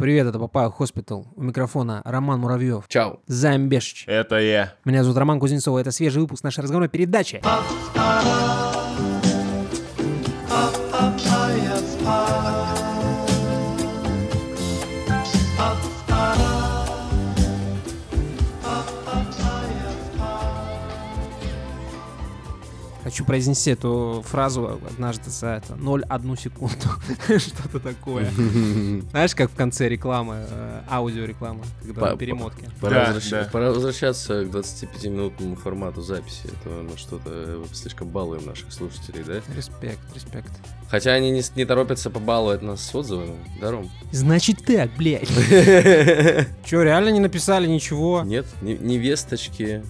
Привет, это Papaya Hospital. У микрофона Роман Муравьев. Чао. Замбешич. Это я. Меня зовут Роман Кузнецов, это свежий выпуск нашей разговорной передачи. Хочу произнести эту фразу однажды за это 0,1 секунду. Что-то такое. Знаешь, как в конце рекламы, э, аудиорекламы, когда перемотке. Пора, возвращаться к 25-минутному формату записи. Это мы что-то э, слишком балуем наших слушателей, да? Респект, респект. Хотя они не, не торопятся побаловать нас с отзывами. Даром. Значит так, блядь. Че, реально не написали ничего? Нет, не- невесточки.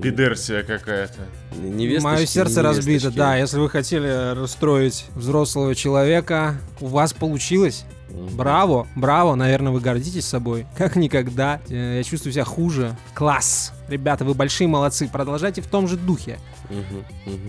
Пидерсия какая-то. Невесточки, Мое сердце не разбито, невесточки. да. Если вы хотели расстроить взрослого человека, у вас получилось. Браво, браво, наверное, вы гордитесь собой. Как никогда. Э, Я чувствую себя хуже. Класс. Ребята, вы большие молодцы. Продолжайте в том же духе.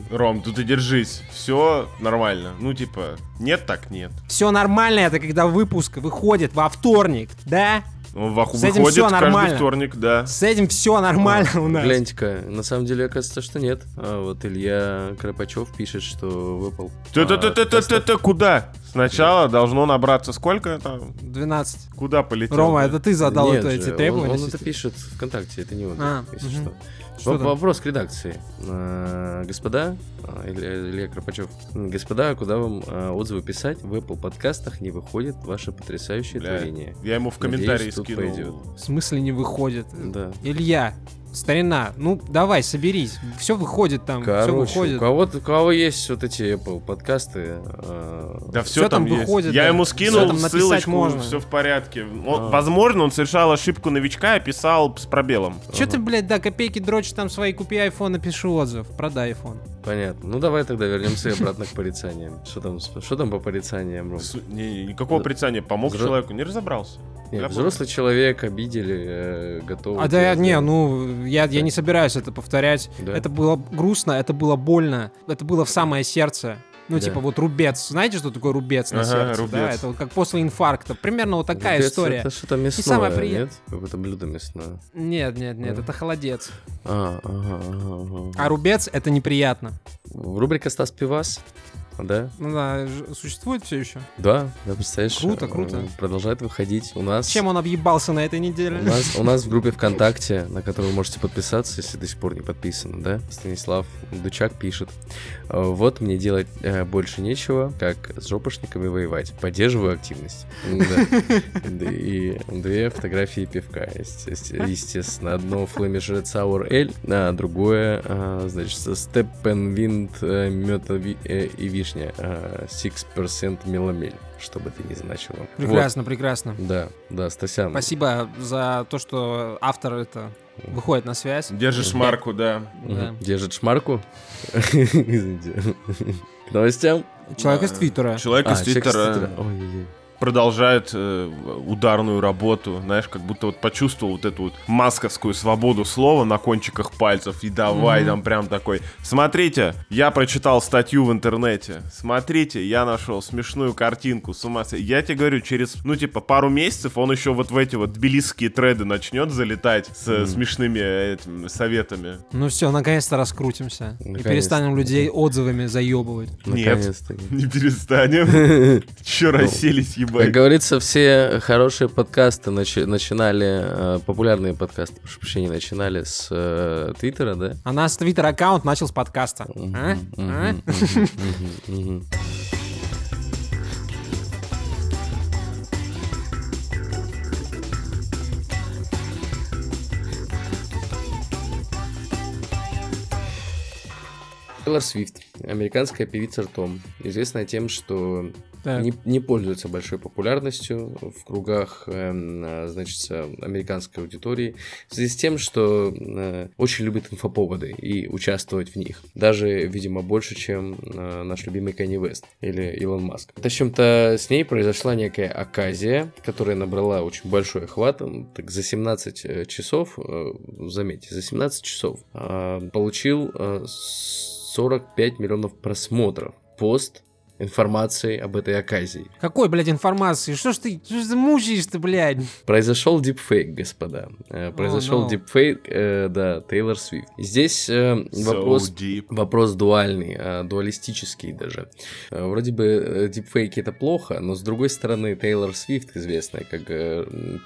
Ром, тут и держись. Все нормально. Ну, типа, нет так нет. Все нормально, это когда выпуск выходит во вторник, да? Он С этим выходит каждый нормально. вторник, да. С этим все нормально у нас. Гляньте-ка, на самом деле оказывается, что нет. А вот Илья Кропачев пишет, что выпал. а, Ты-ты-ты-ты-ты-ты куда? Сначала должно набраться сколько там? 12. Куда полетел? Рома, это ты задал Нет это- же, эти он- требования? Он, это системе? пишет ВКонтакте, это не он, А, если что. Что там? Вопрос к редакции. А, Господа, а, Илья, Кропачев, господа, куда вам а, отзывы писать? В Apple подкастах не выходит ваше потрясающее Бля, творение. Я ему в комментарии Надеюсь, скинул. пойдет. В смысле не выходит? Да. Илья, старина, ну давай, соберись. Все выходит там, все Короче, у выходит. кого, у кого есть вот эти Apple подкасты? а, Да Всё все там там, есть. выходит, Я да. ему скинул там ссылочку, можно. все в порядке. Он- А. Возможно, он совершал ошибку новичка и писал с пробелом. Че ты, блядь, да, копейки дрочишь там свои, купи iPhone, напиши отзыв, продай iPhone. Понятно. Ну давай тогда вернемся обратно к порицаниям. Что там, что там по порицаниям, Ром? Никакого порицания. Помог человеку, не разобрался. Нет, взрослый человек обидели, э, готовы. А да, не, да. ну, я, я не собираюсь это повторять. Да. Это было грустно, это было больно, это было в самое сердце. Ну, Да. типа вот рубец. Знаете, что такое рубец на Ага, сердце? Да, рубец. это вот как после инфаркта. Примерно вот такая Рубец история. Это что-то мясное, самое прият- нет? Какое-то блюдо мясное. Нет, нет, нет, Да. это холодец. А, ага, ага, ага. А рубец это неприятно. Рубрика Стас Пивас, да? Ну да, существует все еще. Да, да, представляешь? Круто, э, круто. Продолжает выходить. У нас... Чем он объебался на этой неделе? У нас, у нас в группе ВКонтакте, на которую вы можете подписаться, если до сих пор не подписаны, да? Станислав Дучак пишет. «Э, Вот мне делать э, больше нечего, как с жопошниками воевать. Поддерживаю активность. Да, И две фотографии пивка, есте- естественно. Одно Red Sour Ale, а другое, а, значит, Steppenwind мед и вишня, а, 6% меламель, что бы ты ни значило. Вот. Прекрасно, прекрасно. Да, да, Стасян. Спасибо за то, что автор это выходит на связь. Держишь марку, да. Да. Держит шмарку. Извините. К новостям. Человек из. Твиттера. Человек из Твиттера. Ой-ой-ой. Продолжает э, ударную работу, знаешь, как будто вот почувствовал вот эту вот масковскую свободу слова на кончиках пальцев и давай Мгм. там прям такой. Смотрите, я прочитал статью в интернете. Смотрите, я нашел смешную картинку. С ума сойти. Я тебе говорю, через, ну типа пару месяцев он еще вот в эти вот тбилисские треды начнет залетать с Мгм. смешными э, этим, советами. Ну все, наконец-то раскрутимся. И Наконец-то. перестанем людей отзывами заебывать. Нет. Наконец-то. Не перестанем. Че расселись, Как говорится, все хорошие подкасты начи- начинали, э, популярные подкасты, прошу прощения, начинали с э, Твиттера, да? А наш твиттер-аккаунт начал с подкаста. А? А? Тейлор Свифт, американская певица ртом, известная тем, что Не, не пользуется большой популярностью в кругах, эм, а, значит, американской аудитории, в связи с тем, что э, очень любит инфоповоды и участвовать в них. Даже, видимо, больше, чем э, наш любимый Канни Вест или Илон Маск. В общем-то, с ней произошла некая оказия, которая набрала очень большой охват. Так за 17 э, часов, э, заметьте, за 17 часов э, получил э, 45 миллионов просмотров пост информацией об этой оказии. Какой, блядь, информации? Что ж ты, что ж ты мучаешь-то, блядь? Произошел дипфейк, господа. Э, Произошел no. дипфейк, э, да, Тейлор Свифт. И Здесь э, So вопрос, deep. вопрос дуальный, э, дуалистический даже. Э, Вроде бы э, дипфейки это плохо, но с другой стороны Тейлор Свифт, известная как э,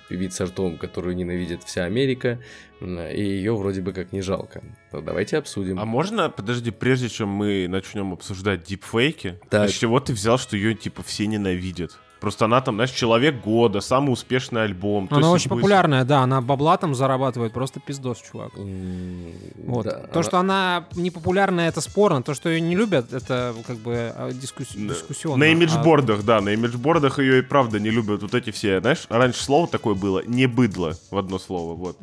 певица ртом, которую ненавидит вся Америка, и ее вроде бы как не жалко. То давайте обсудим. А можно, подожди, прежде чем мы начнем обсуждать дипфейки, Так. с чего ты взял, что ее типа все ненавидят? Просто она там, знаешь, человек года, самый успешный альбом. Она есть, очень будет- популярная, да, она бабла там зарабатывает, просто пиздос, чувак. М, Вот. да, то, она- что она не популярная, это спорно. То, что ее не любят, это как бы а, дискус... На- дискуссионно. На А- имиджбордах, да, на имиджбордах ее и правда не любят вот эти все, знаешь, раньше слово такое было, не быдло, в одно слово, вот.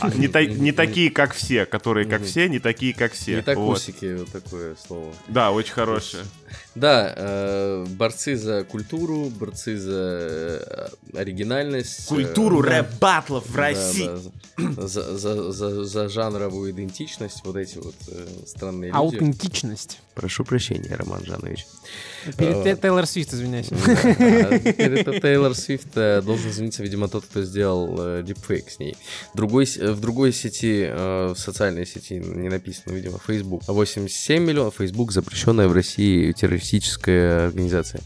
А не, та- не такие, как все, которые как все, не такие, как все. Не так Вот. усики, вот такое слово. Да, очень хорошее. Да, э, борцы за культуру, борцы за э, оригинальность. Культуру э, рэп-баттлов в да, России. да, за, за, за, за жанровую идентичность, вот эти вот э, странные люди. Аутентичность. Прошу прощения, Роман Жанович. Перед А. Те- Тейлор Свифт, извиняйся. А теперь это Тейлор Свифт э, должен извиниться, видимо, тот, кто сделал э, дипфейк с ней. В другой, э, в другой сети, э, в социальной сети, не написано, видимо, Facebook. 87 миллионов. Facebook запрещенная в России террористическая организация.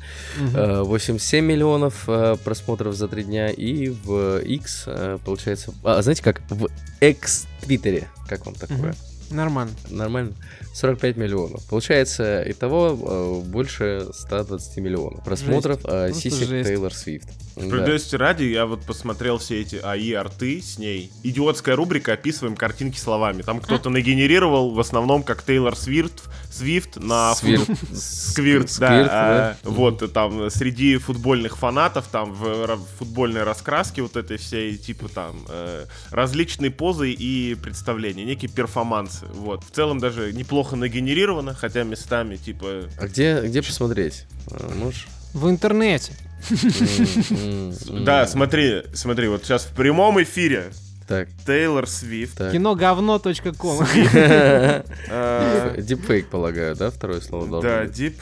Э, 87 миллионов э, просмотров за три дня. И в X, э, получается... А, знаете как? В X-твиттере. Как вам такое? Мгм. Нормально. Нормально. 45 миллионов. Получается, итого больше 120 миллионов просмотров Просто сисек жесть. Тейлор Свифт. Да. Справедливости ради, я вот посмотрел все эти АИ арты с ней. Идиотская рубрика «Описываем картинки словами». Там кто-то нагенерировал в основном как Тейлор Свифт, Свифт на Свирт. Сквирт, Сквирт, да. да. а, Вот, там среди футбольных фанатов, там в футбольной раскраске вот этой всей, типа там, э, различные позы и представления, некие перформансы. Вот. В целом даже неплохо нагенерировано, хотя местами, типа... А где, где посмотреть? А, Можешь? В интернете. М, м, м. Да, смотри, смотри, вот сейчас в прямом эфире Так, Тейлор Свифт. так. Киноговно.ком. э, Дипфейк, полагаю, да? Второе слово должно Да, быть? deep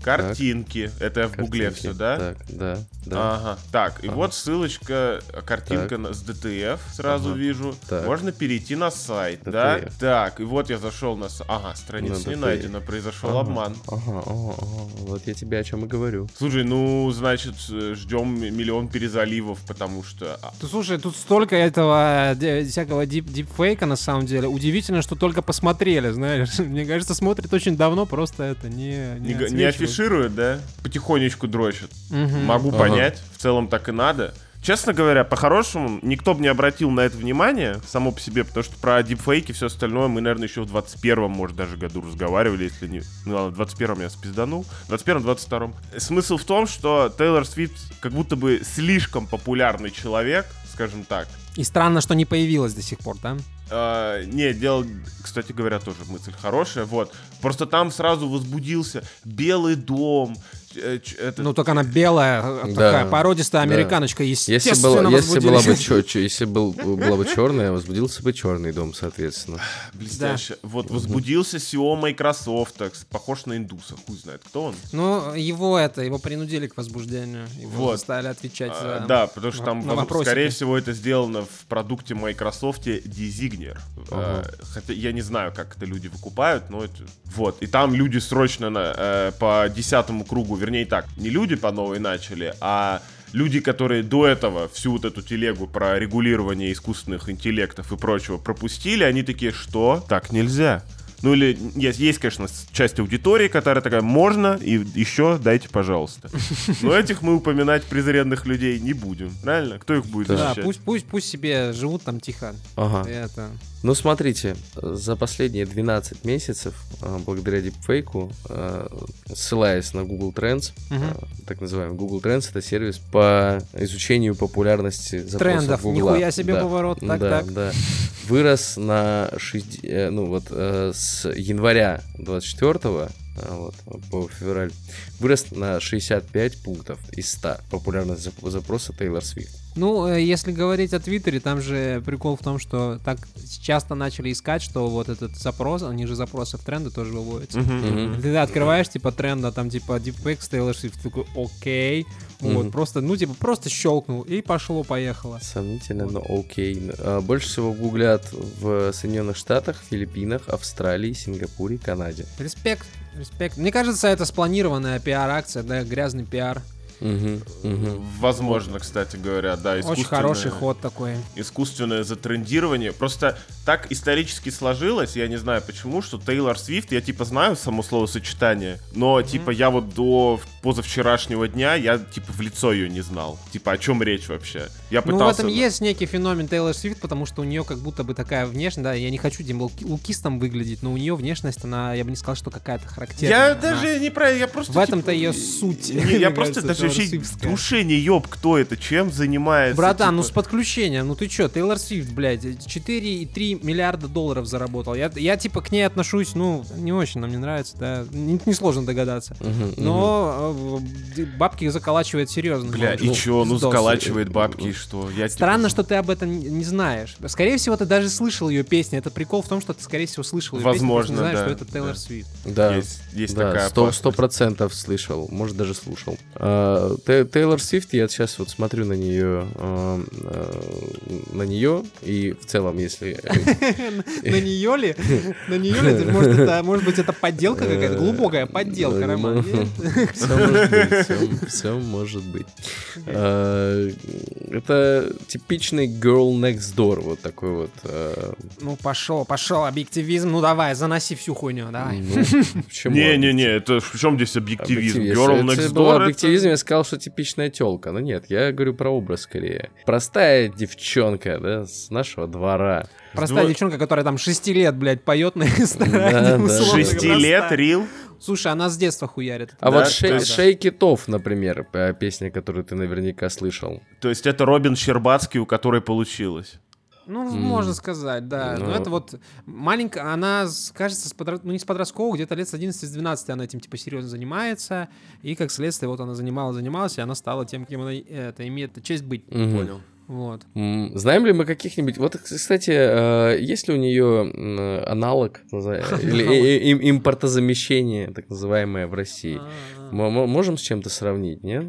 ага, Так. Картинки. Это в гугле Картинки. все, да? Так, да, да. Ага. Так, и Ага. вот ссылочка, картинка Так. с DTF, сразу Ага. вижу. Так. Можно перейти на сайт, да? DTF. Так, и вот я зашел на... с- Ага, страница На не DTF. найдена, произошел Ага, обман. Ага, ага, ага. Вот я тебе о чем и говорю. Слушай, ну, значит, э, ждем миллион перезаливов, потому что... а, Ты слушай, тут столько этого де- всякого дип дипфейка на самом деле. Удивительно, что только посмотрели, знаешь. Мне кажется, смотрят очень давно, просто это не Не, га- не афишируют, да? Потихонечку дрочат. Мгм. Могу Ага. понять, в целом так и надо. Честно говоря, по-хорошему, никто бы не обратил на это внимание само по себе, потому что про дипфейки и все остальное мы, наверное, еще в 21-м, может, даже году разговаривали, если не... Ну ладно, в 21-м я спизданул, в 21-м, 22-м. Смысл в том, что Тейлор Свифт как будто бы слишком популярный человек, скажем так. И странно, что не появилась до сих пор, да? А, не, дело, кстати говоря, тоже мысль хорошая, вот. Просто там сразу возбудился Белый дом, это, Ну, только она белая, э, Да, такая породистая да. американочка, Если, естественно, если была бы возбудились. чё- чё- если был, была бы черная, возбудился бы черный дом, соответственно. Блестяще. Вот возбудился SEO Microsoft, так, похож на индуса, хуй знает, кто он. Ну, его это, его принудили к возбуждению. Его Вот. заставили отвечать А, за... да, потому что там, воз- скорее всего, это сделано в продукте Microsoft Designer. А, хотя я не знаю, как это люди выкупают, но это... Вот, и там люди срочно на, э, по десятому кругу, вернее так, не люди по новой начали, а люди, которые до этого всю вот эту телегу про регулирование искусственных интеллектов и прочего пропустили, они такие, что? Так нельзя. Ну или есть, есть, конечно, с- часть аудитории, которая такая, можно, и еще дайте, пожалуйста. Но этих мы упоминать презренных людей не будем, правильно? Кто их будет Да, защищать? пусть, пусть, пусть себе живут там тихо. Ага. Это... Ну, смотрите, за последние 12 месяцев, а, благодаря дипфейку, а, ссылаясь на Google Trends, а, так называемый Google Trends, это сервис по изучению популярности запросов Трендов. Гугла. Нихуя себе Да. поворот. Так, да, так. да. Вырос на 6, э, ну вот э, с января 24 вот, по февраль, вырос на 65 пунктов из 100 популярность зап- запроса Тейлор Свифт. Ну, э, если говорить о Твиттере, там же прикол в том, что так часто начали искать, что вот этот запрос, они же запросы в тренды тоже выводятся. Мгм. Ты открываешь, типа, тренда, там, типа, Deepfake, Taylor Swift, такой, окей. Вот, Мгм. просто, ну, типа, просто щелкнул, и пошло-поехало. Сомнительно, но окей. А, Больше всего гуглят в Соединенных Штатах, Филиппинах, Австралии, Сингапуре, Канаде. Респект, респект. Мне кажется, это спланированная пиар-акция, да, грязный пиар. Возможно, кстати говоря, да. Очень хороший ход такой. искусственное затрендирование. Просто так исторически сложилось, я не знаю почему, что Тейлор Свифт, я типа знаю само словосочетание, но типа я вот до позавчерашнего дня, я типа в лицо ее не знал. Типа о чем речь вообще? Я Ну, в пытался... этом есть некий феномен Тейлор Свифт, потому что у нее как будто бы такая внешность, да, я не хочу луки- лукистом выглядеть, но у нее внешность, она, я бы не сказал, что какая-то характерная. Я Она- даже не про... Я просто... В этом-то типа, ее суть. не, мне я просто даже вообще душе не ёб, кто это, чем занимается. Братан, ну типа. с подключением, ну ты чё, Тейлор Свифт, блядь, 4,3 миллиарда долларов заработал. Я, я типа к ней отношусь, ну, не очень, нам не нравится, да, не- несложно догадаться. Но э, бабки заколачивает серьезно. Бля, и Ну, чё, ну заколачивает бабки, и что? Я, типа, Странно, что ты об этом не- знаешь. Скорее всего, ты даже слышал ее песни. Это прикол в том, что ты, скорее всего, слышал ее Возможно, просто не знаешь, да, что это Тейлор да. Свифт. Да, Есть, есть да, такая сто, процентов слышал, может даже слушал. А, Те- Тейлор Свифт, я сейчас вот смотрю на нее, а, а, на нее и в целом, если На нее ли? На нее ли? Может, это, может быть, это подделка какая-то? Глубокая подделка, Роман. Все может быть. А, Это типичный girl next door, вот такой вот. а, Ну, пошел, пошел, объективизм. Ну, давай, заноси всю хуйню, давай. ну? Не-не-не, это в чем здесь объективизм? Объективизм. Girl next door объективизм, я сказал, что типичная телка. Но нет, я говорю про образ скорее. Простая девчонка, да, с нашего двора. Простая Дво- девчонка, которая там 6 лет, блядь, поет на эстраде. да. условно Шести говоря, лет, простая. Рил? Слушай, она с детства хуярит. А Да, вот шей, It Off, например, песня, которую ты наверняка слышал. То есть это Робин Щербацкий, у которой получилось. Ну, М. можно сказать, да. Ну. Но это вот маленькая, она, с- кажется, с подро- ну не с подросткового, где-то лет с 11-12 она этим, типа, серьезно занимается. И, как следствие, вот она занималась, занималась, и она стала тем, кем она э, это, имеет честь быть. Мгм. Вот. Знаем ли мы каких-нибудь... Вот, кстати, э, есть ли у нее аналог, или им- импортозамещение, так называемое, в России? А, Мы мо- можем с чем-то сравнить, нет?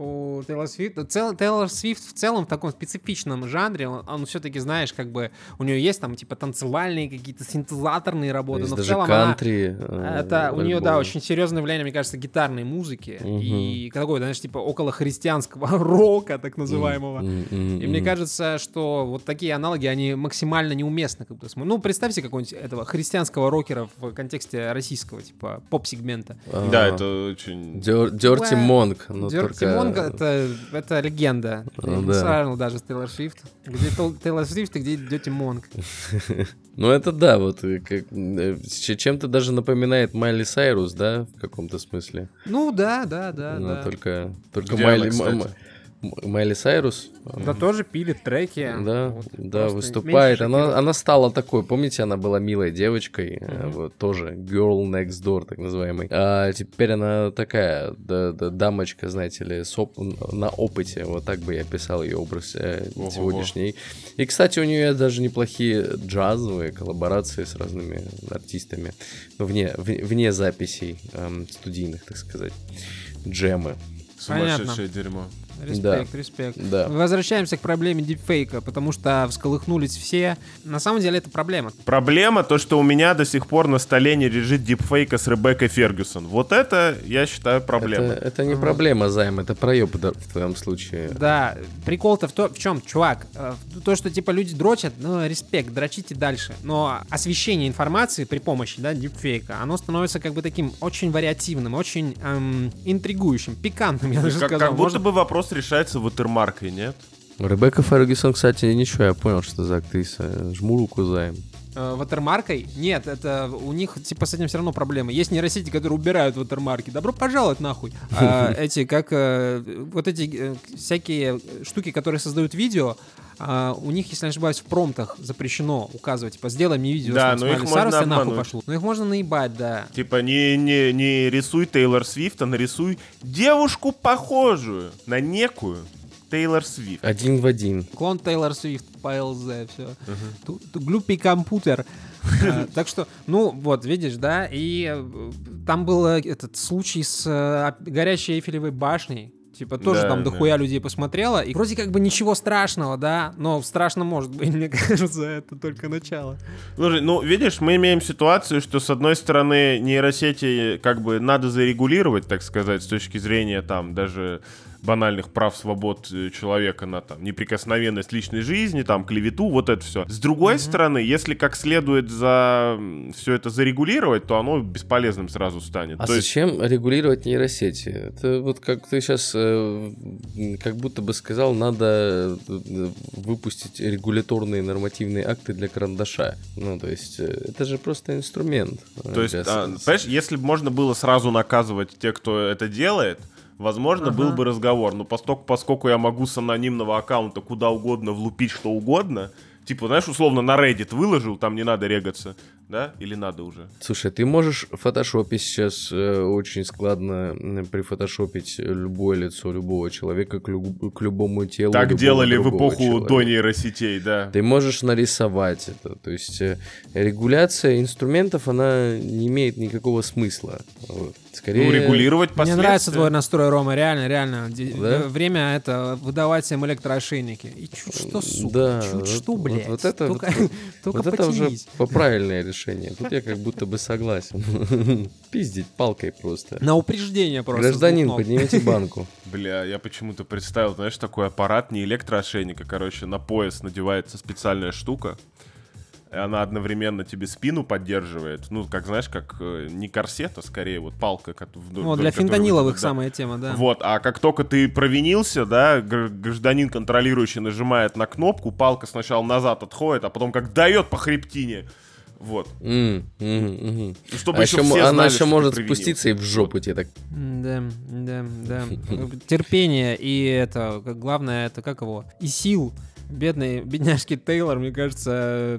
У Тейлор Свифт, цел- Тейлор Свифт в целом в таком специфичном жанре, он, все-таки, знаешь, как бы у нее есть там типа танцевальные какие-то синтезаторные работы, Есть но в целом она, кантри. э, Это у нее, да, очень серьезное влияние, мне кажется, гитарной музыки. Мгм. И такой, знаешь, типа около христианского рока, так называемого. И мне кажется, что вот такие аналоги, они максимально неуместны. Как бы. Ну, представьте какого-нибудь этого христианского рокера в контексте российского, типа, поп-сегмента. А, Да, это очень... Dirty Well, Monk. но Дёрти только- Монго — это, это легенда. Ну да. сравнил даже с Тейлор Свифт. Где Тейлор Свифт и где Дёти Монг. Ну это да, вот э, как, э, чем-то даже напоминает Майли Сайрус, да, в каком-то смысле. Ну да, да, да, Но да. только, только Майли, она, Майли Сайрус. Да тоже пилит треки. Да, Вот да, выступает. Она, она стала такой, помните, она была милой девочкой, Мгм. вот тоже girl next door, так называемый. А теперь она такая, да, да, дамочка, знаете ли, с оп- на опыте, вот так бы я описал ее образ э, Ого-го. сегодняшний. И, кстати, у нее даже неплохие джазовые коллаборации с разными артистами, ну, вне, вне, вне записей эм, студийных, так сказать, джемы. Сумасшедшее дерьмо. Респект, респект. Да. Возвращаемся к проблеме дипфейка, потому что всколыхнулись все. На самом деле это проблема. Проблема то, что у меня до сих пор на столе не лежит дипфейка с Ребеккой Фергюсон. Вот это, я считаю, проблема. Это, это не Ага. проблема, Займ, это проеб да, в твоем случае. Да, прикол-то в, то, в чем, чувак? Э, То, что типа люди дрочат, ну, респект, дрочите дальше. Но освещение информации при помощи, да, дипфейка, оно становится как бы таким очень вариативным, очень эм, интригующим, пикантным, я даже Как, сказал. как будто Можно- бы вопрос решается ватермаркой, нет? Ребекка Фергюсон, кстати, ничего, я понял, что за актриса. Жму руку Займ. Э, ватермаркой. Нет, это у них типа с этим все равно проблемы. Есть нейросети, которые убирают ватермарки. Добро пожаловать нахуй. А, эти, как э, вот эти э, всякие штуки, которые создают видео, а, у них, если не ошибаюсь, в промптах запрещено указывать, типа, сделай мне видео. Да, но их можно Саруса, и нахуй пошло. Но их можно наебать, да. Типа не, не, не рисуй Тейлор Свифт, а нарисуй девушку похожую на некую. Тейлор Свифт. Один в один. Клон Тейлор Свифт по ЛЗ, все. Глупый компьютер. Э, Так что, ну, вот, видишь, да, и э, там был э, этот случай с э, горящей Эйфелевой башней. Типа тоже Да, там да. дохуя людей посмотрело. И вроде как бы ничего страшного, да, но страшно может быть, мне кажется, это только начало. Слушай, ну, видишь, мы имеем ситуацию, что, с одной стороны, нейросети как бы надо зарегулировать, так сказать, с точки зрения там даже банальных прав, свобод э, человека на там неприкосновенность личной жизни, там клевету, вот это все. С другой стороны, если как следует за все это зарегулировать, то оно бесполезным сразу станет. А то есть, зачем регулировать нейросети? Это вот как ты сейчас как будто бы сказал, надо э, выпустить регуляторные нормативные акты для карандаша. Ну, то есть, э, это же просто инструмент. э, то есть, а, понимаешь, если бы можно было сразу наказывать тех, кто это делает, возможно, был бы разговор. Но поскольку, поскольку я могу с анонимного аккаунта куда угодно влупить что угодно, типа, знаешь, условно на Reddit выложил, там не надо регаться, да? Или надо уже? Слушай, ты можешь в фотошопе сейчас э, очень складно прифотошопить любое лицо любого человека к, лю- к любому телу. Так делали в эпоху человека. до нейросетей, да. Ты можешь нарисовать это. То есть э, регуляция инструментов, она не имеет никакого смысла. Вот. Скорее... Ну, регулировать Мне последствия. нравится твой настрой, Рома, реально, реально. Да? Время это выдавать всем электроошейники. И чуть что, сука, Да, чуть вот- что, вот- блядь. вот это только, вот- только Вот это уже по правильное решение. Тут я как будто бы согласен. Пиздить палкой просто. На упреждение просто. Гражданин, поднимите банку. Бля, я почему-то представил, знаешь, такой аппарат, не электроошейника, короче, на пояс надевается специальная штука. И она одновременно тебе спину поддерживает. Ну, как знаешь, как э, не корсет, а скорее вот палка. как вдоль- Ну, вдоль для фентаниловых да. самая тема, да. Вот, а как только ты провинился, да, гр- гражданин контролирующий нажимает на кнопку, палка сначала назад отходит, а потом как дает по хребтине. Вот. М, мгм, мгм. Ну, чтобы А еще еще все она знали, еще что ты может спуститься и в жопу тебе так. Да, да, да. Терпение и это, главное, это как его? И сил. Бедный, бедняжки Тейлор, мне кажется,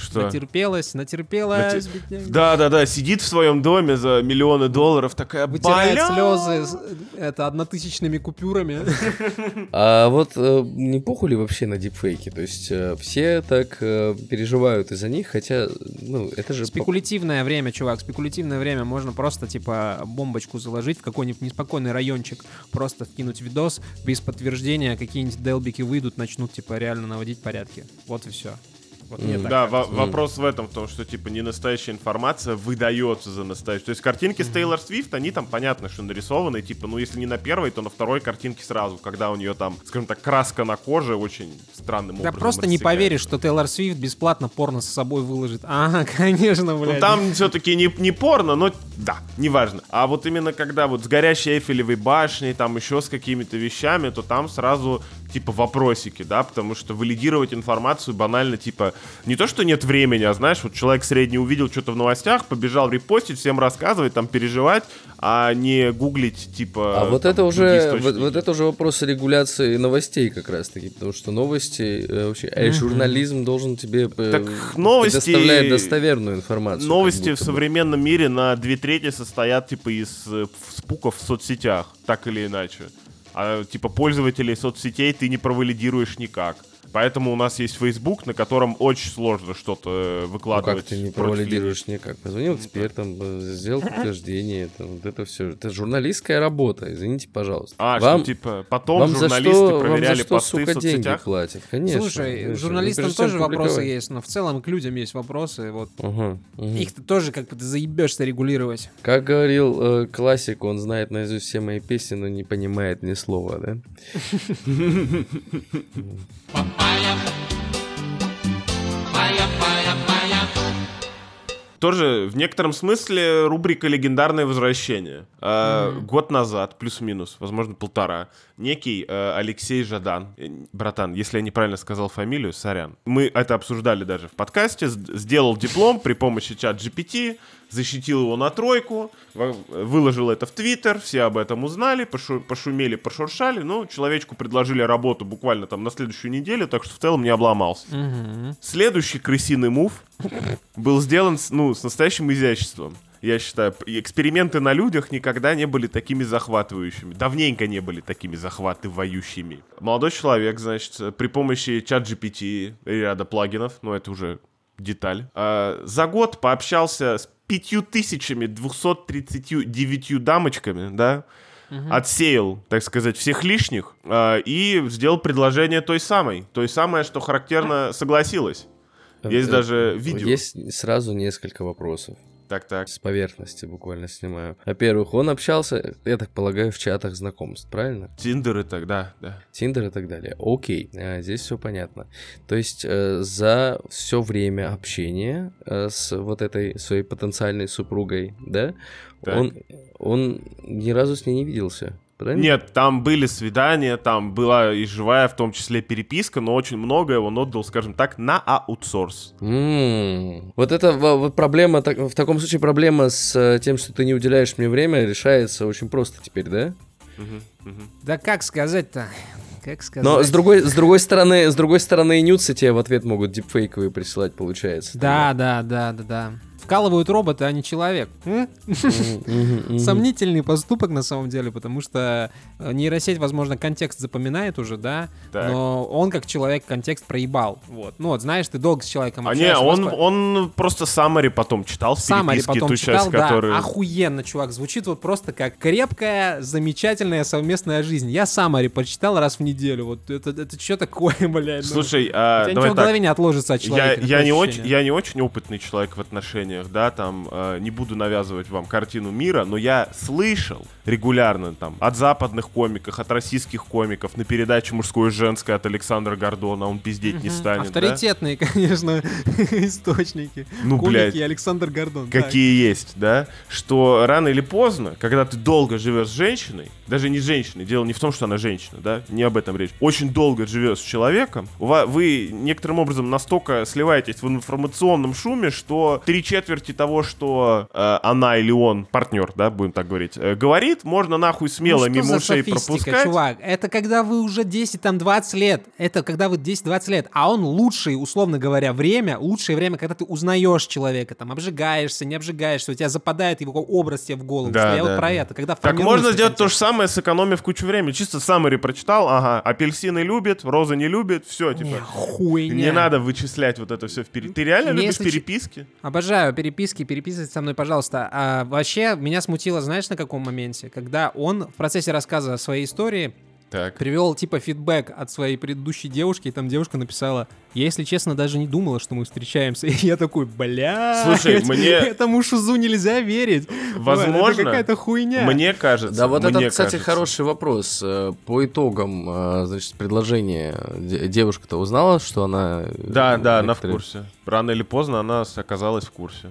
Что? натерпелась, натерпелась, Нате- бедняга. Да-да-да, сидит в своем доме за миллионы долларов, такая Вытирает слезы с, это, однотысячными купюрами. А вот э, не похуй ли вообще на дипфейки? То есть э, все так э, переживают из-за них, хотя, ну, это же... Спекулятивное время, чувак, спекулятивное время. Можно просто, типа, бомбочку заложить в какой-нибудь неспокойный райончик, просто вкинуть видос без подтверждения, какие-нибудь делбики выйдут, начнут, типа, реально наводить порядки. Вот и все. Вот мне Да, во- кажется. вопрос в этом, в том, что, типа, не настоящая информация выдается за настоящую. То есть картинки с Тейлор Свифт, они там, понятно, что нарисованы, типа, ну, если не на первой, то на второй картинке сразу, когда у нее там, скажем так, краска на коже очень странным Да образом просто не поверишь, что Тейлор Свифт бесплатно порно с собой выложит. Ага, конечно, Ну, блядь. там все-таки не, не порно, но да, неважно. А вот именно когда вот с горящей Эйфелевой башней, там еще с какими-то вещами, то там сразу типа вопросики, да, потому что валидировать информацию банально, типа, не то, что нет времени, а знаешь, вот человек средний увидел что-то в новостях, побежал репостить, всем рассказывать, там переживать, а не гуглить, типа... А вот там, это уже, вот, вот это уже вопрос регуляции новостей как раз-таки, потому что новости э, вообще, а и журнализм должен тебе э, Так новости- предоставлять достоверную информацию. Новости в современном мире на две трети состоят типа из э, спуков в соцсетях, так или иначе. А типа пользователей соцсетей ты не провалидируешь никак. Поэтому у нас есть Facebook, на котором очень сложно что-то э, Ну, выкладывать. как ты не провалидируешь никак? Позвонил экспертам, э, сделал подтверждение, это, вот это все. Это журналистская работа, извините, пожалуйста. А, вам, что типа потом вам за журналисты что, вам проверяли за что, посты сука, в деньги соцсетях? платят? Конечно. Слушай, конечно. журналистам тоже вопросы есть, но в целом к людям есть вопросы. Вот Ага, мгм. их-то тоже как бы ты заебешься регулировать. Как говорил э, классик, он знает наизусть все мои песни, но не понимает ни слова, да? Тоже в некотором смысле рубрика «Легендарное возвращение». Э, Год назад, плюс-минус, возможно, полтора, некий э, Алексей Жадан, э, братан, если я неправильно сказал фамилию, сорян. Мы это обсуждали даже в подкасте, сделал диплом при помощи чат GPT, защитил его на тройку, выложил это в Твиттер, все об этом узнали, пошу- пошумели, пошуршали, ну, человечку предложили работу буквально там на следующую неделю, так что в целом не обломался. Следующий крысиный мув был сделан ну, с настоящим изяществом. Я считаю. Эксперименты на людях никогда не были такими захватывающими. Давненько не были такими захватывающими. Молодой человек, значит, при помощи чат GPT и ряда плагинов, ну это уже деталь, а, за год пообщался с 5239 дамочками, да, отсеял, так сказать, всех лишних а, и сделал предложение той самой, той самой, что характерно согласилась. Есть Э, даже видео. Есть сразу несколько вопросов. Так, так. С поверхности буквально снимаю. Во-первых, он общался, я так полагаю, в чатах знакомств, правильно? Тиндер и так, да, да. Тиндер и так далее. Окей, а, здесь все понятно. То есть э, за все время общения э, с вот этой своей потенциальной супругой, да, Так. он, он ни разу с ней не виделся. Правильно? Нет, там были свидания, там была и живая, в том числе переписка, но очень многое он отдал, скажем так, на аутсорс. М, Вот это во- вот проблема, так- в таком случае проблема с э, тем, что ты не уделяешь мне время, решается очень просто теперь, да? Мгм, мгм. Да как сказать-то? Как сказать? Но с другой, с другой стороны, с другой стороны, и нюцы тебе в ответ могут дипфейковые присылать, получается. Да, да, да, да, да. Вкалывают роботы, а не человек. Сомнительный поступок на самом деле, потому что э, нейросеть, возможно, контекст запоминает уже, да, Так. но он как человек контекст проебал. Вот. Ну вот, знаешь, ты долго с человеком А не, он, по- он просто саммари потом читал в Саммари потом ту читал, часть, да, которую... охуенно, чувак, звучит вот просто как крепкая, замечательная совместная жизнь. Я Саммари почитал раз в неделю, вот это, это что такое, блядь? ну? Слушай, а, давай ничего в так. голове не отложится от Я, человека. я, не очень, я не очень опытный человек в отношениях, да, там, э, не буду навязывать вам картину мира, но я слышал регулярно там от западных комиков, от российских комиков на передаче «Мужское и женское» от Александра Гордона, он пиздеть не Мгм. станет, да? Авторитетные, конечно, источники. Ну, Комики блядь. Александр Гордон. так. какие есть, да, что рано или поздно, когда ты долго живешь с женщиной, даже не с женщиной, дело не в том, что она женщина, да, не об этом речь, очень долго живешь с человеком, вы некоторым образом настолько сливаетесь в информационном шуме, что три четверти того, что э, она или он, партнер, да, будем так говорить, э, говорит, можно нахуй смело Ну, мимо ушей пропускать. чувак? Это когда вы уже 10, там, 20 лет. Это когда вы 10-20 лет. А он лучший, условно говоря, время, лучшее время, когда ты узнаешь человека, там, обжигаешься, не обжигаешься, у тебя западает его образ тебе в голову. Да, что я да, вот про да. это. Когда Так можно сделать то же самое, сэкономив кучу времени. Чисто саммари прочитал, ага, апельсины любит, розы не любит, все, типа. Не, хуйня. Не надо вычислять вот это все впереди. Ты реально любишь если ч- переписки? Обожаю переписки, переписывайтесь со мной, пожалуйста. А вообще, меня смутило, знаешь, на каком моменте? Когда он в процессе рассказа о своей истории Так. привел типа фидбэк от своей предыдущей девушки, и там девушка написала, я, если честно, даже не думала, что мы встречаемся. И я такой, бля, Слушай, мне- этому шизу нельзя верить. Возможно, это какая-то хуйня. Мне кажется. Да, вот мне это, кстати, кажется. хороший вопрос. Э, По итогам, э, значит, предложения де- девушка-то узнала, что она... э, Да, да, она в курсе. Рано или поздно она оказалась в курсе.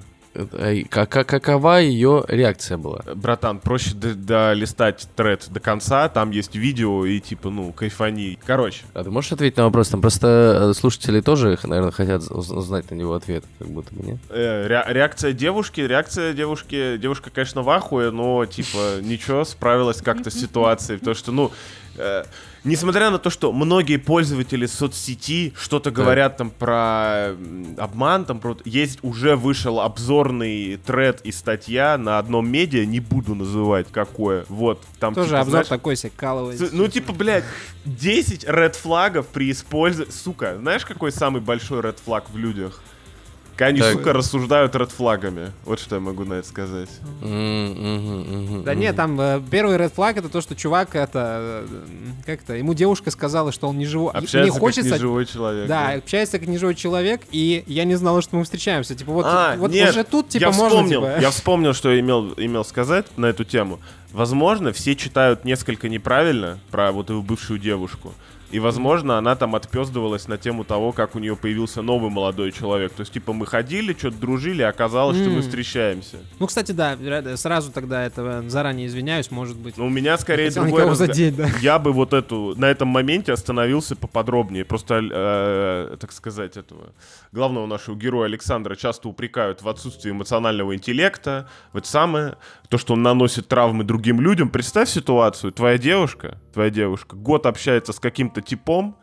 Как- как- Какова ее реакция была? Братан, проще долистать тред до конца, там есть видео и типа, ну, кайфани. Короче, А ты можешь ответить на вопрос? Там просто э, слушатели тоже, наверное, хотят уз- узнать на него ответ, как будто бы, нет? э, ре- реакция девушки, реакция девушки, девушка, конечно, в ахуе, но, типа, ничего, справилась как-то с ситуацией, потому что, ну, э, несмотря на то, что многие пользователи соцсети что-то говорят там про м, обман, там про... есть уже вышел обзорный тред и статья на одном медиа, не буду называть какое, вот, там Тоже типа, обзор знаешь, такой себе. С- Ну, типа, блядь, 10 ред флагов при использовании... Сука, знаешь, какой самый большой ред флаг в людях? Они, Так. сука, рассуждают ред флагами. Вот что я могу на это сказать. М, мгм, мгм, Да нет, там э, первый red flag это то, что чувак это э, как-то ему девушка сказала, что он не живой. Общается как хочется, неживой человек. да, общается как неживой человек, и я не знала, что мы встречаемся. Типа вот, А, вот нет, уже тут типа я можно вспомнил, типа. я вспомнил, что я имел, имел сказать на эту тему. Возможно, все читают несколько неправильно про вот его бывшую девушку. И, возможно, она там отпездывалась на тему того, как у нее появился новый молодой человек. То есть, типа, мы ходили, что-то дружили, а оказалось, что мы встречаемся. Ну, кстати, да, сразу тогда этого заранее извиняюсь, может быть. Но у меня скорее другой разга- задеть, да. Я бы вот эту, на этом моменте остановился поподробнее. Просто, э, так сказать, этого главного нашего героя Александра часто упрекают в отсутствии эмоционального интеллекта. Вот самое, то, что он наносит травмы другим людям. Представь ситуацию, твоя девушка, твоя девушка год общается с каким-то типом,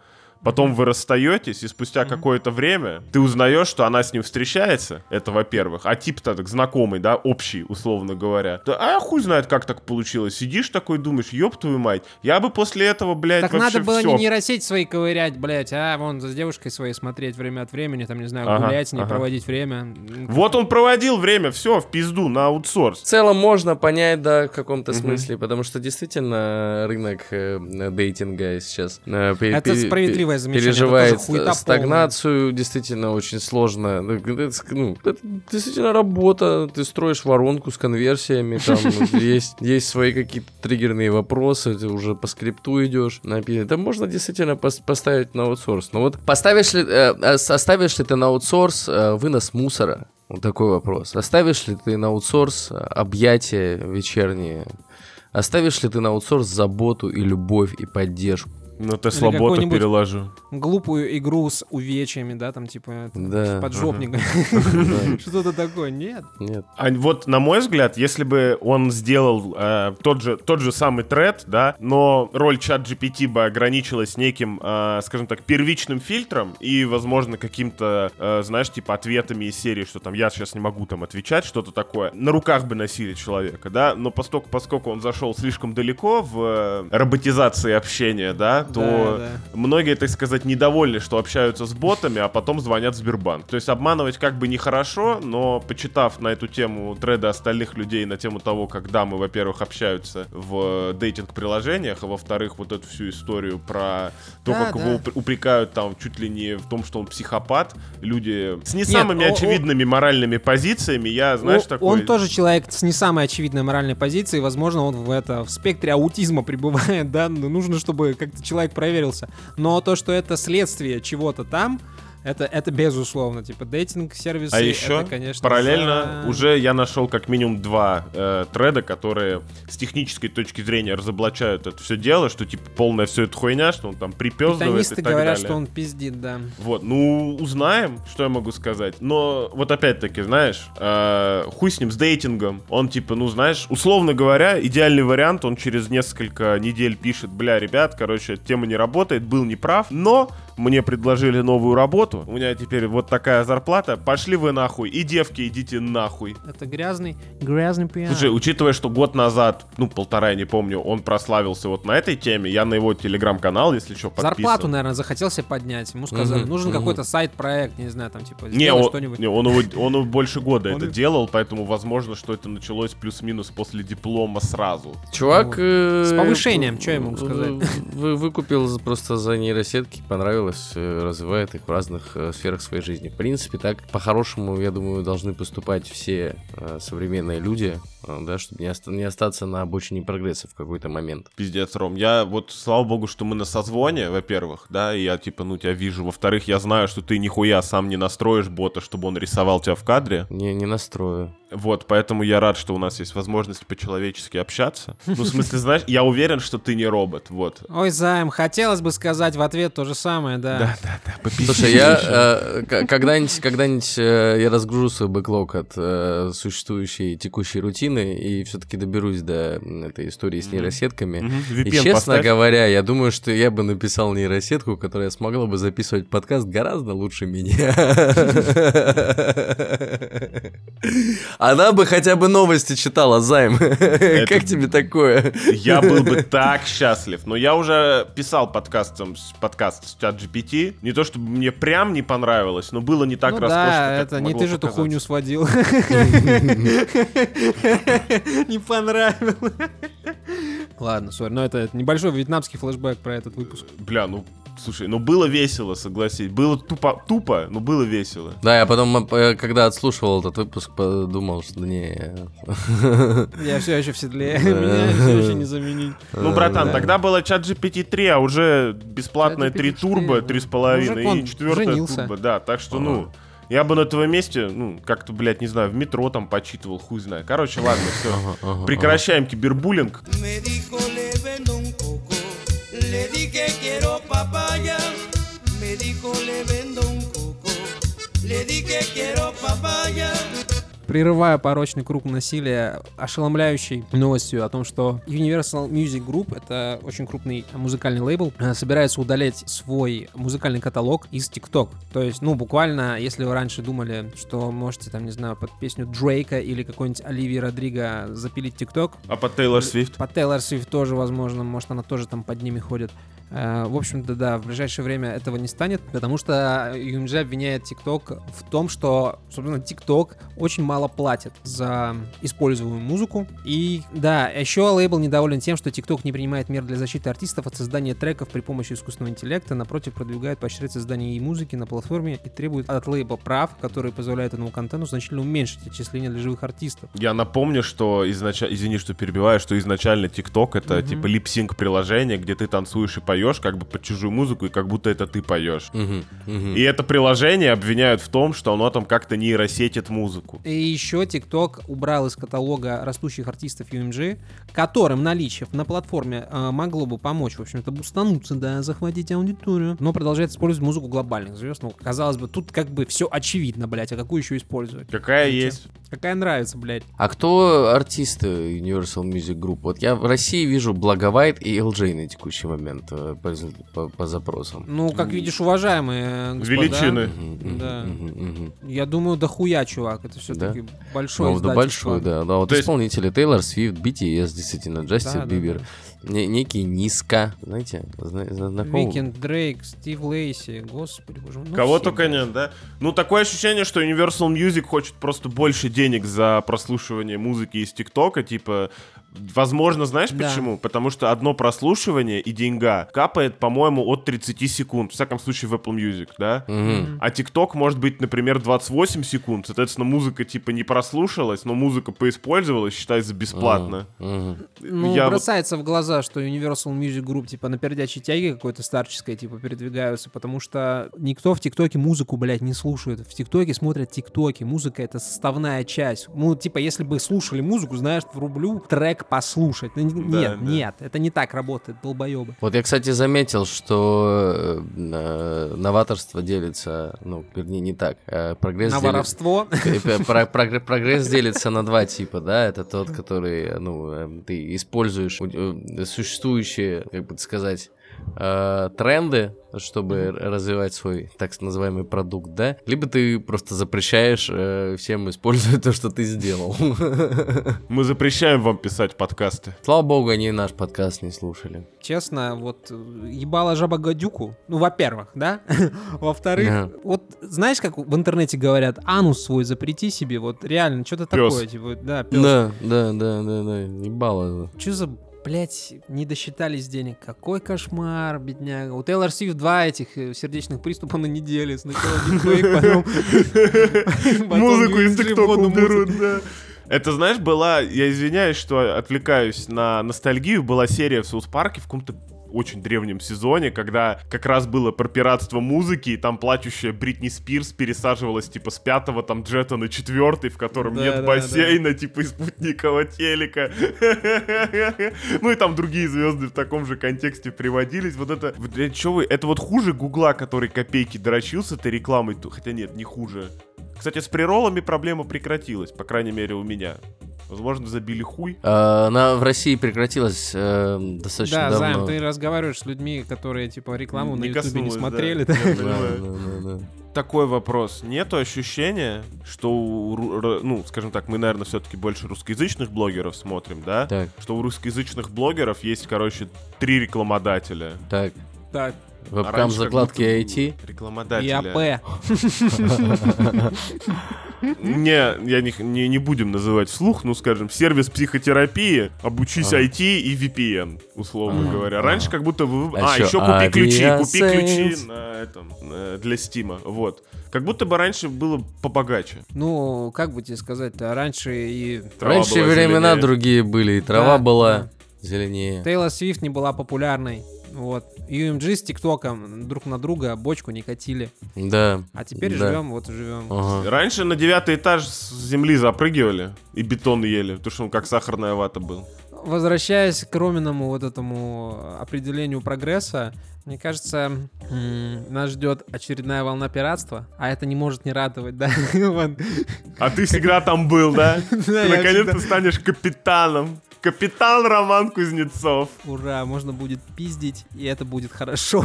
Потом вы расстаетесь, и спустя какое-то время ты узнаешь, что она с ним встречается, это во-первых, а тип-то так знакомый, да, общий, условно говоря. Да, а хуй знает, как так получилось. Сидишь такой, думаешь, ёб твою мать, я бы после этого, блядь, Так вообще надо было всё. не нейросеть свои ковырять, блядь, а вон за девушкой своей смотреть время от времени, там, не знаю, Ага, гулять с ней, ага. проводить время. Вот он проводил время, все, в пизду, на аутсорс. В целом можно понять, да, в каком-то смысле, потому что действительно рынок э, дейтинга сейчас э, пе- Это пе- справедливое пе- замечание, переживает стагнацию, действительно очень сложно. Ну, Это, ну, это действительно работа, ты строишь воронку с конверсиями, там есть, есть свои какие-то триггерные вопросы, ты уже по скрипту идешь. Это можно действительно пос- поставить на аутсорс. Но вот поставишь ли, э, э, оставишь ли ты на аутсорс э, вынос мусора? Вот такой вопрос. Оставишь ли ты на аутсорс э, объятия вечерние? Оставишь ли ты на аутсорс заботу и любовь и поддержку? Ну, ты слабо переложу. Глупую игру с увечьями, да, там, типа, Да. поджопник. Да. Что-то такое, нет. Нет. А вот, на мой взгляд, если бы он сделал э, тот, же, тот же самый тред, да, но роль чат GPT бы ограничилась неким, э, скажем так, первичным фильтром и, возможно, каким-то, э, знаешь, типа ответами из серии, что там я сейчас не могу там отвечать, что-то такое. На руках бы носили человека, да, но поскольку, поскольку он зашел слишком далеко в роботизации общения, да, то Да, да. многие, так сказать, недовольны, что общаются с ботами, а потом звонят в Сбербанк. То есть обманывать как бы нехорошо, но почитав на эту тему треды остальных людей на тему того, как дамы, во-первых, общаются в дейтинг-приложениях, а во-вторых, вот эту всю историю про то, Да, как да. его упр- упрекают там чуть ли не в том, что он психопат, люди с не Нет, самыми о- очевидными моральными позициями, я, знаешь, О- такой... Он тоже человек с не самой очевидной моральной позицией, возможно, он в, это, в спектре аутизма пребывает, да, но нужно, чтобы как-то человек проверился. Но то, что это следствие чего-то там, это, это безусловно, типа дейтинг-сервисы, А еще это, конечно, параллельно за- уже я нашел как минимум два э, треда, которые с технической точки зрения разоблачают это все дело, что типа полная все это хуйня, что он там припездывает и так говорят, далее. что он пиздит, да. Вот, ну узнаем, что я могу сказать. Но вот опять-таки, знаешь, э, хуй с ним с дейтингом. Он типа, ну знаешь, условно говоря, идеальный вариант. Он через несколько недель пишет, бля, ребят, короче, тема не работает, был неправ, но мне предложили новую работу. У меня теперь вот такая зарплата. Пошли вы нахуй. И девки, идите нахуй. Это грязный, грязный пиар. Слушай, учитывая, что год назад, ну, полтора, я не помню, он прославился вот на этой теме, я на его телеграм-канал, если что, подписан. Зарплату, наверное, захотел себе поднять. Ему сказали, Мгм, нужен мгм. какой-то сайт-проект, не знаю, там, типа, Не, сделай он, что-нибудь. не, он, его- он его больше года это делал, поэтому возможно, что это началось плюс-минус после диплома сразу. Чувак... э, С повышением, чё я могу сказать? Вы выкупил просто за нейросетки, понравилось, э, развивает их в разных э, сферах своей жизни. В принципе, так по-хорошему, я думаю, должны поступать все э, современные люди, да, чтобы не, оста- не остаться на обочине прогресса в какой-то момент. Пиздец, Ром. Я вот, слава богу, что мы на созвоне, во-первых, да, и я типа, ну, тебя вижу. Во-вторых, я знаю, что ты нихуя сам не настроишь бота, чтобы он рисовал тебя в кадре. Не, не настрою. Вот, поэтому я рад, что у нас есть возможность по-человечески общаться. Ну, в смысле, знаешь, я уверен, что ты не робот, вот. Ой, Займ, хотелось бы сказать в ответ то же самое, да. Да, да, да, попизди Слушай, я э, когда-нибудь, когда-нибудь э, я разгружу свой бэклог от э, существующей текущей рутины и все-таки доберусь до этой истории с нейросетками. Мгм, И честно поставь. говоря, я думаю, что я бы написал нейросетку, которая смогла бы записывать подкаст гораздо лучше меня. Она бы хотя бы новости читала, Займ. Как тебе такое? Я был бы так счастлив. Но я уже писал подкастом, подкаст с чат GPT. Не то, чтобы мне прям не понравилось, но было не так ну роскошно, да, как это не ты же эту показаться. хуйню сводил. Не понравилось. Ладно, сори, но это небольшой вьетнамский флешбэк про этот выпуск. Бля, ну, слушай, ну было весело, согласись. Было тупо, тупо, но было весело. Да, я потом, э, когда отслушивал этот выпуск, подумал, что не... Я все еще в седле, меня все еще не заменить. Ну, братан, да. тогда было чат GPT 3, а уже бесплатное ChatGPT 3 турбо, 4, 3,5 Мужик, он и четвертое женился. турбо. Да, так что, ну, я бы на твоем месте, ну, как-то, блядь, не знаю, в метро там почитывал, хуй знает. Короче, ладно, все. Прекращаем кибербуллинг. Le le dije quiero papaya. Прерывая порочный круг насилия ошеломляющей новостью о том, что Universal Music Group, это очень крупный музыкальный лейбл, э, собирается удалять свой музыкальный каталог из TikTok. То есть, ну, буквально, если вы раньше думали, что можете, там, не знаю, под песню Дрейка или какой-нибудь Оливии Родриго запилить TikTok, А по Тейлор Свифт? по Тейлор Свифт тоже, возможно, может, она тоже там под ними ходит. Э, В общем-то, да, в ближайшее время этого не станет, потому что UMG обвиняет TikTok в том, что, собственно, TikTok очень мало платит за используемую музыку. И, да, еще лейбл недоволен тем, что TikTok не принимает мер для защиты артистов от создания треков при помощи искусственного интеллекта, напротив, продвигает поощрять создание и музыки на платформе и требует от лейбла прав, которые позволяют этому контенту значительно уменьшить отчисления для живых артистов. Я напомню, что изначально, извини, что перебиваю, что изначально TikTok это Мгм. типа липсинг приложение, где ты танцуешь и поешь, как бы под чужую музыку, и как будто это ты поешь. Мгм, мгм. И это приложение обвиняют в том, что оно там как-то нейросетит музыку. И еще TikTok убрал из каталога растущих артистов UMG, которым наличие на платформе э, могло бы помочь, в общем-то, бустануться, да, захватить аудиторию, но продолжает использовать музыку глобальных звезд. Ну, казалось бы, тут как бы все очевидно, блядь, а какую еще использовать? Какая Зачем? есть? Какая нравится, блядь. А кто артисты Universal Music Group? Вот я в России вижу Благовайт и LJ на текущий момент э, по, по- по запросам. Ну, как видишь, уважаемые господа, Величины. Да. Я думаю, да хуя, чувак. Это все-таки большой Ну, да, большой, да. Да, вот То есть- исполнители Тейлор Свифт, BTS, действительно, Джастин Да, да, Бибер, не- некий Низка, знаете, зна- зна- знакомый? Викенд, Дрейк, Стив Лейси, господи боже мой. ну Кого только нет, да? Ну, такое ощущение, что Universal Music хочет просто больше денег за прослушивание музыки из ТикТока, типа... Возможно, знаешь Да. почему? Потому что одно прослушивание и деньга капает, по-моему, от 30 секунд. В всяком случае, в Apple Music, да? Мгм. А ТикТок может быть, например, 28 секунд. Соответственно, музыка типа не прослушалась, но музыка поиспользовалась, считается бесплатно. Мгм. Ну, Я вот- бросается в глаза, что Universal Music Group, типа, на передаче тяги какой-то старческой, типа, передвигаются, потому что никто в ТикТоке музыку, блядь, не слушает. В ТикТоке смотрят ТикТоки. Музыка — это составная часть. Ну, типа, если бы слушали музыку, знаешь, врублю трек послушать. Ну, Да, нет, да. нет, это не так работает, долбоебы. Вот я, кстати, заметил, что э, э, новаторство делится, ну, вернее, не так. э, прогресс На дели- воровство. Про- прогре- Прогресс делится на два типа, да, это тот, который, ну, эм, ты используешь э, существующие, как бы сказать, э, тренды, чтобы развивать свой так называемый продукт, да, либо ты просто запрещаешь э, всем использовать то, что ты сделал. Мы запрещаем вам писать подкасты. Слава богу, они наш подкаст не слушали. Честно, вот э, ебала жаба гадюку. Ну, во-первых, да? Во-вторых, Ага. вот знаешь, как в интернете говорят, анус свой запрети себе, вот реально, что-то Пёс. такое, типа, да, пёс. Да, да, да, да, да, ебало. Что за, блядь, не досчитались денег? Какой кошмар, бедняга. У Тейлор Свифт два этих э, сердечных приступа на неделе. Сначала дипфейк, потом... Музыку из ТикТока уберут, да. Это, знаешь, была, я извиняюсь, что отвлекаюсь на ностальгию, была серия в Соус Парке в каком-то очень древнем сезоне, когда как раз было про пиратство музыки, и там плачущая Бритни Спирс пересаживалась типа с пятого там джета на четвертый, в котором Да, нет да, бассейна, типа из спутникового телека. Ну и там другие звезды в таком же контексте приводились. Вот это, блядь, чё вы, это вот хуже Гугла, который копейки дрочился этой рекламой, хотя нет, не хуже. Кстати, с приролами проблема прекратилась, по крайней мере, у меня. Возможно, забили хуй. А, Она в России прекратилась э, достаточно Да, Займ, давно. ты разговариваешь с людьми, которые, типа, рекламу на Не Ютубе не да. смотрели. Да? Да, да, да, да. Такой вопрос. Нету ощущения, что, у ну, скажем так, мы, наверное, все-таки больше русскоязычных блогеров смотрим, да? Так, Что у русскоязычных блогеров есть, короче, три рекламодателя. так. Так, Вебкам закладки IT. было и. АП. Не, я не, не, не будем называть вслух, ну, скажем, сервис психотерапии, обучись А. IT и VPN, условно А. говоря. Раньше как будто вы... А А, еще купи ключи, купи ключи на этом, э, для Стима, вот. Как будто бы раньше было побогаче. Ну, как бы тебе сказать-то, раньше и Трава Раньше времена зеленее. другие были, и трава Да, была да. зеленее. Тейлор Свифт не была популярной. Вот. UMG с ТикТоком друг на друга бочку не катили. Да. А теперь Да. живем, вот и живем. Ага. Раньше на девятый этаж с земли запрыгивали и бетон ели, потому что он как сахарная вата был. возвращаясь к Роминому вот этому определению прогресса, мне кажется, нас ждет очередная волна пиратства, а это не может не радовать, да? А ты всегда там был, да? Ты наконец-то станешь капитаном. Капитан Роман Кузнецов. Ура, можно будет пиздить, и это будет хорошо.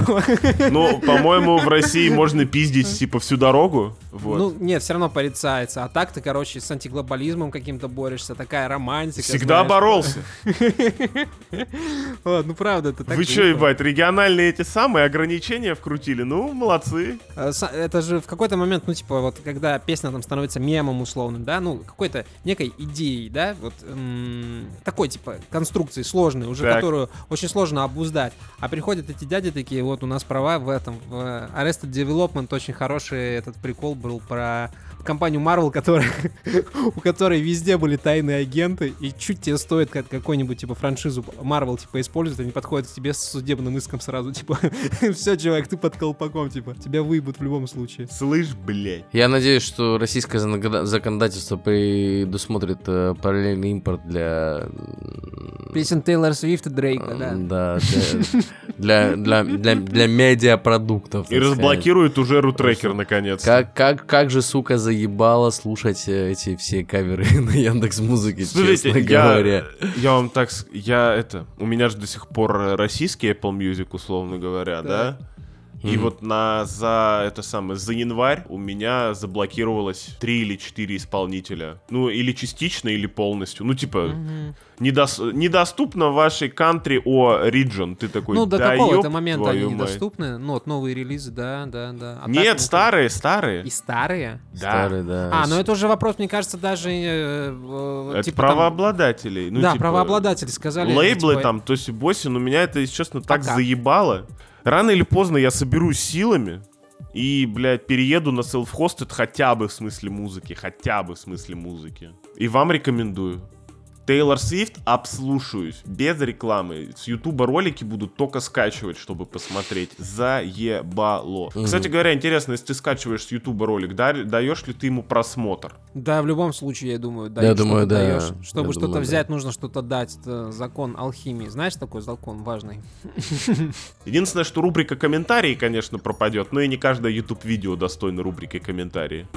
Ну, по-моему, в России можно пиздить типа всю дорогу. Вот. Ну, нет, все равно порицается. А так ты, короче, с антиглобализмом каким-то борешься. Такая романтика. Всегда знаешь. боролся. Вот, ну правда, это так Вы что, ебать, региональные эти самые ограничения вкрутили? Ну, молодцы. Са- Это же в какой-то момент, ну, типа, вот, когда песня там становится мемом условным, да, ну, какой-то некой идеей, да, вот, такой, типа, конструкции сложной, уже Так. которую очень сложно обуздать. А приходят эти дяди такие, вот, у нас права в этом, в Arrested Development очень хороший этот прикол был про компанию Marvel, которая, у которой везде были тайные агенты, и чуть тебе стоит как какой-нибудь, типа, франшизу Marvel, типа, использовать, они подходят к тебе с судебным иском сразу, типа, все, чувак, ты под колпаком, типа, тебя выебут в любом случае. Слышь, блядь. Я надеюсь, что российское законодательство предусмотрит э, параллельный импорт для... Песен Тейлор Свифт и Дрейка, да. Да, для, для, для, для, для медиапродуктов. И разблокирует уже рутрекер, наконец. Как, как, как же, сука, заебало слушать э, эти все каверы на Яндекс Музыке, Слушайте, честно я, говоря. я вам так... Я это... У меня же до сих пор э, российский Apple Music, условно говоря, да? И Мгм. вот на за это самое за январь у меня заблокировалось три или четыре исполнителя. Ну, или частично, или полностью. Ну, типа, недос- недоступно в вашей country о region. Ты такой, Ну, до да какого-то момента они мать». недоступны. Ну, вот новые релизы, да, да, да. А так, Нет, ну, старые, старые. И старые? Да. Старый, да. А, ну это уже вопрос, мне кажется, даже... э, э, Это типа там- правообладателей. Ну, да, типа, правообладатели сказали. Лейблы типа, там, Тоси Босин, у меня это, если честно, так Пока. заебало. Рано или поздно я соберусь силами и, блядь, перееду на self-hosted хотя бы в смысле музыки, хотя бы в смысле музыки. И вам рекомендую. Тейлор Свифт обслушаюсь, без рекламы. С Ютуба ролики буду только скачивать, чтобы посмотреть. Заебало. Мгм. Кстати говоря, интересно, если ты скачиваешь с Ютуба ролик, да- даешь ли ты ему просмотр? Да, в любом случае, я думаю, да. Я думаю, да. даешь. Чтобы Я что-то думаю, да. взять, нужно что-то дать. Это закон алхимии. Знаешь такой закон важный? Единственное, что рубрика комментарии, конечно, пропадет, но и не каждое YouTube видео достойно рубрики комментарии.